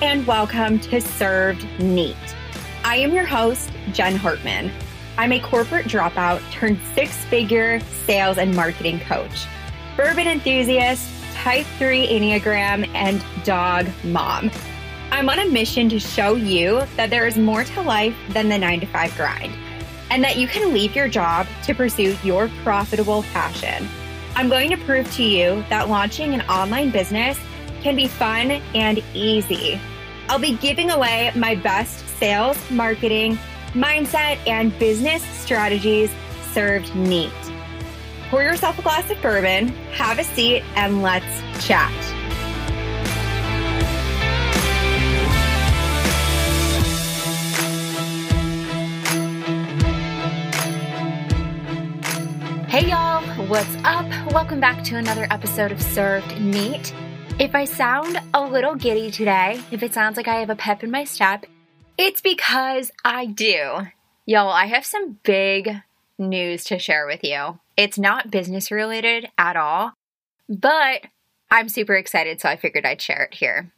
and welcome to Served Neat. I am your host, Jen Hartman. I'm a corporate dropout turned six figure sales and marketing coach, bourbon enthusiast, type 3 Enneagram, and dog mom. I'm on a mission to show you that there is more to life than the nine to five grind, and that you can leave your job to pursue your profitable passion. I'm going to prove to you that launching an online business can be fun and easy. I'll be giving away my best sales, marketing, mindset, and business strategies served neat. Pour yourself a glass of bourbon, have a seat, and let's chat. Hey y'all, what's up? Welcome back to another episode of Served Neat. If I sound a little giddy today, if it sounds like I have a pep in my step, it's because I do. Y'all, I have some big news to share with you. It's not business related at all, but I'm super excited, so I figured I'd share it here.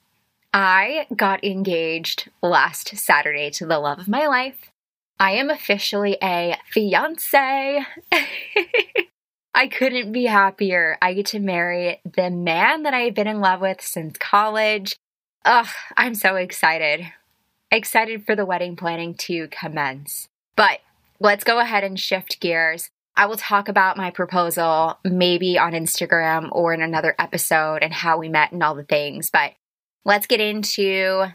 I got engaged last Saturday to the love of my life. I am officially a fiance. I couldn't be happier. I get to marry the man that I've been in love with since college. Ugh, I'm so excited. Excited for the wedding planning to commence. But let's go ahead and shift gears. I will talk about my proposal maybe on Instagram or in another episode and how we met and all the things. But let's get into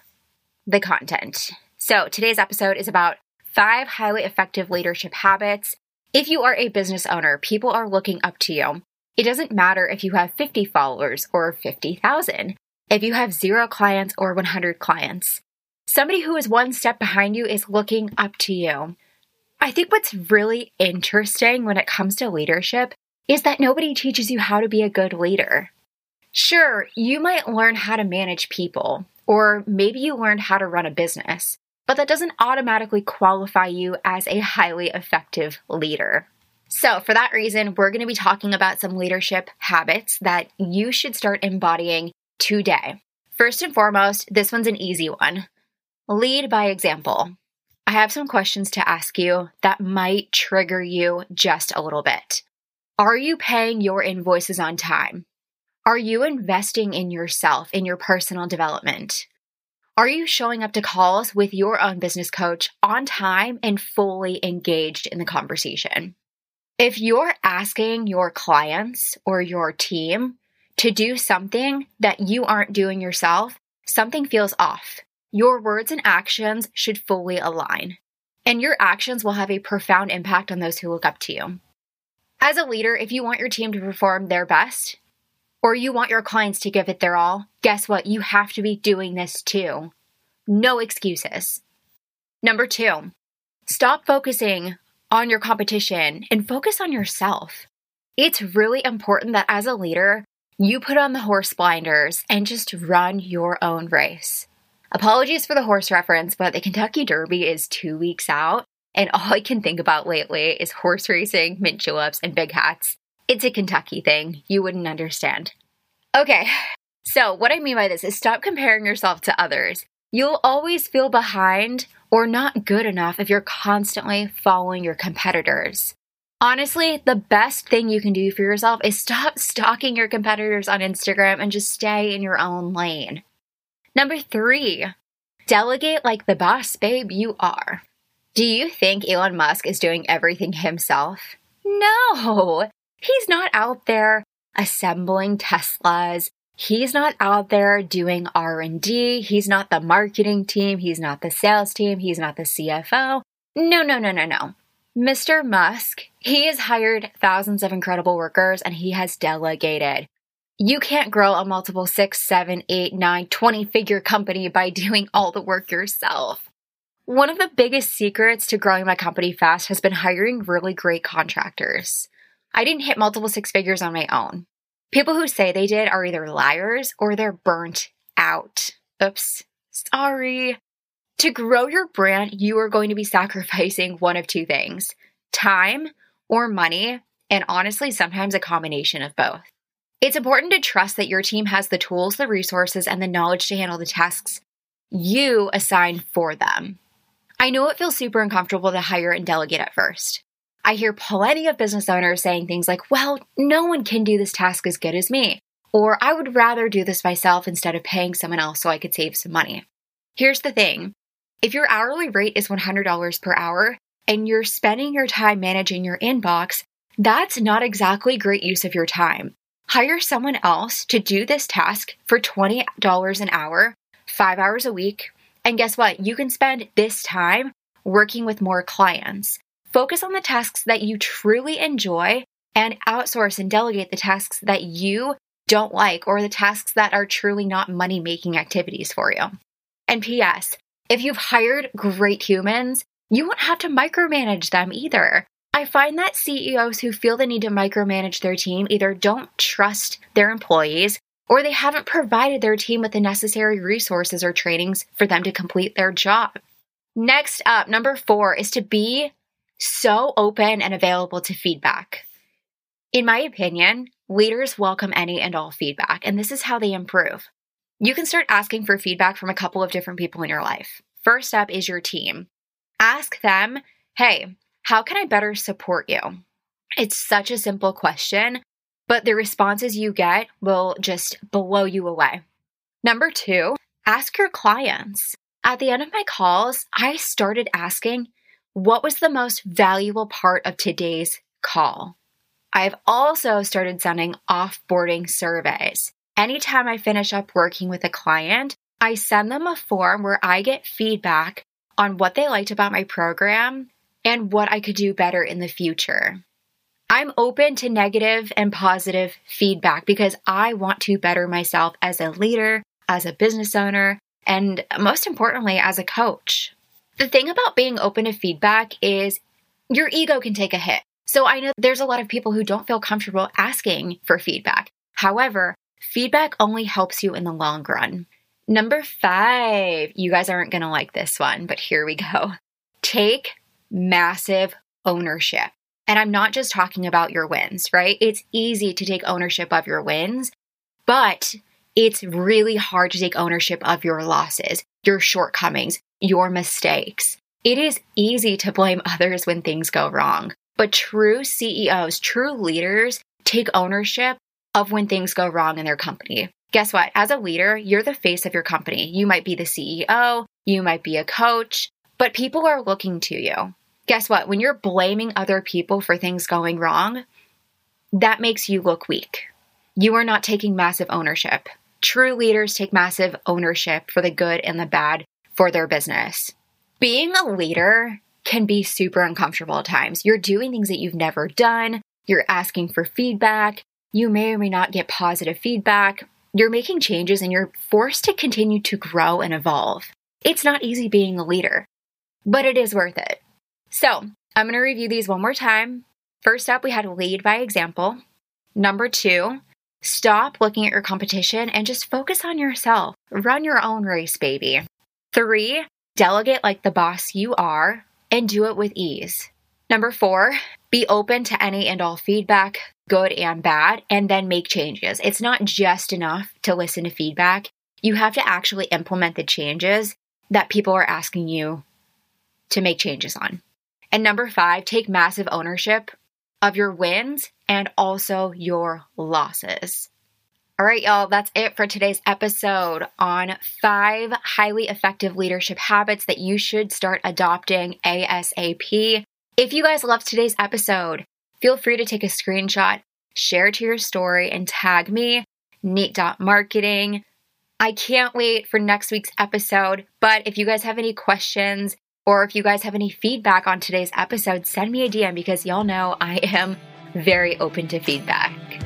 the content. So today's episode is about five highly effective leadership habits if you are a business owner, people are looking up to you. It doesn't matter if you have 50 followers or 50,000, if you have zero clients or 100 clients. Somebody who is one step behind you is looking up to you. I think what's really interesting when it comes to leadership is that nobody teaches you how to be a good leader. Sure, you might learn how to manage people, or maybe you learned how to run a business but that doesn't automatically qualify you as a highly effective leader. So, for that reason, we're going to be talking about some leadership habits that you should start embodying today. First and foremost, this one's an easy one lead by example. I have some questions to ask you that might trigger you just a little bit. Are you paying your invoices on time? Are you investing in yourself, in your personal development? Are you showing up to calls with your own business coach on time and fully engaged in the conversation? If you're asking your clients or your team to do something that you aren't doing yourself, something feels off. Your words and actions should fully align, and your actions will have a profound impact on those who look up to you. As a leader, if you want your team to perform their best, or you want your clients to give it their all, guess what? You have to be doing this too. No excuses. Number two, stop focusing on your competition and focus on yourself. It's really important that as a leader, you put on the horse blinders and just run your own race. Apologies for the horse reference, but the Kentucky Derby is two weeks out, and all I can think about lately is horse racing, mint juleps, and big hats. It's a Kentucky thing. You wouldn't understand. Okay, so what I mean by this is stop comparing yourself to others. You'll always feel behind or not good enough if you're constantly following your competitors. Honestly, the best thing you can do for yourself is stop stalking your competitors on Instagram and just stay in your own lane. Number three, delegate like the boss babe you are. Do you think Elon Musk is doing everything himself? No, He's not out there assembling Teslas. He's not out there doing R&D. He's not the marketing team. He's not the sales team. He's not the CFO. No, no, no, no, no. Mr. Musk, he has hired thousands of incredible workers and he has delegated. You can't grow a multiple six, seven, eight, nine, 20 figure company by doing all the work yourself. One of the biggest secrets to growing my company fast has been hiring really great contractors. I didn't hit multiple six figures on my own. People who say they did are either liars or they're burnt out. Oops, sorry. To grow your brand, you are going to be sacrificing one of two things time or money, and honestly, sometimes a combination of both. It's important to trust that your team has the tools, the resources, and the knowledge to handle the tasks you assign for them. I know it feels super uncomfortable to hire and delegate at first. I hear plenty of business owners saying things like, well, no one can do this task as good as me. Or I would rather do this myself instead of paying someone else so I could save some money. Here's the thing if your hourly rate is $100 per hour and you're spending your time managing your inbox, that's not exactly great use of your time. Hire someone else to do this task for $20 an hour, five hours a week. And guess what? You can spend this time working with more clients. Focus on the tasks that you truly enjoy and outsource and delegate the tasks that you don't like or the tasks that are truly not money making activities for you. And P.S., if you've hired great humans, you won't have to micromanage them either. I find that CEOs who feel the need to micromanage their team either don't trust their employees or they haven't provided their team with the necessary resources or trainings for them to complete their job. Next up, number four is to be so open and available to feedback. In my opinion, leaders welcome any and all feedback, and this is how they improve. You can start asking for feedback from a couple of different people in your life. First up is your team. Ask them, hey, how can I better support you? It's such a simple question, but the responses you get will just blow you away. Number two, ask your clients. At the end of my calls, I started asking, what was the most valuable part of today's call? I've also started sending offboarding surveys. Anytime I finish up working with a client, I send them a form where I get feedback on what they liked about my program and what I could do better in the future. I'm open to negative and positive feedback because I want to better myself as a leader, as a business owner, and most importantly, as a coach. The thing about being open to feedback is your ego can take a hit. So I know there's a lot of people who don't feel comfortable asking for feedback. However, feedback only helps you in the long run. Number five, you guys aren't going to like this one, but here we go. Take massive ownership. And I'm not just talking about your wins, right? It's easy to take ownership of your wins, but it's really hard to take ownership of your losses, your shortcomings, your mistakes. It is easy to blame others when things go wrong, but true CEOs, true leaders take ownership of when things go wrong in their company. Guess what? As a leader, you're the face of your company. You might be the CEO, you might be a coach, but people are looking to you. Guess what? When you're blaming other people for things going wrong, that makes you look weak. You are not taking massive ownership. True leaders take massive ownership for the good and the bad for their business. Being a leader can be super uncomfortable at times. You're doing things that you've never done, you're asking for feedback, you may or may not get positive feedback. You're making changes and you're forced to continue to grow and evolve. It's not easy being a leader, but it is worth it. So, I'm to review these one more time. First up, we had lead by example. Number two, stop looking at your competition and just focus on yourself. Run your own race, baby. Three, delegate like the boss you are and do it with ease. Number four, be open to any and all feedback, good and bad, and then make changes. It's not just enough to listen to feedback. You have to actually implement the changes that people are asking you to make changes on. And number five, take massive ownership of your wins and also your losses. All right, y'all, that's it for today's episode on five highly effective leadership habits that you should start adopting ASAP. If you guys loved today's episode, feel free to take a screenshot, share to your story, and tag me, neat.marketing. I can't wait for next week's episode, but if you guys have any questions or if you guys have any feedback on today's episode, send me a DM because y'all know I am very open to feedback.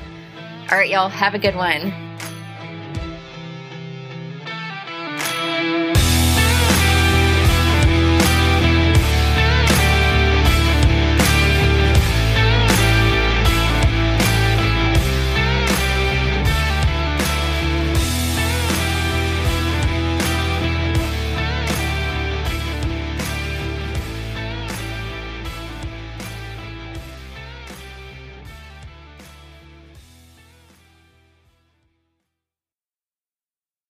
All right, y'all, have a good one.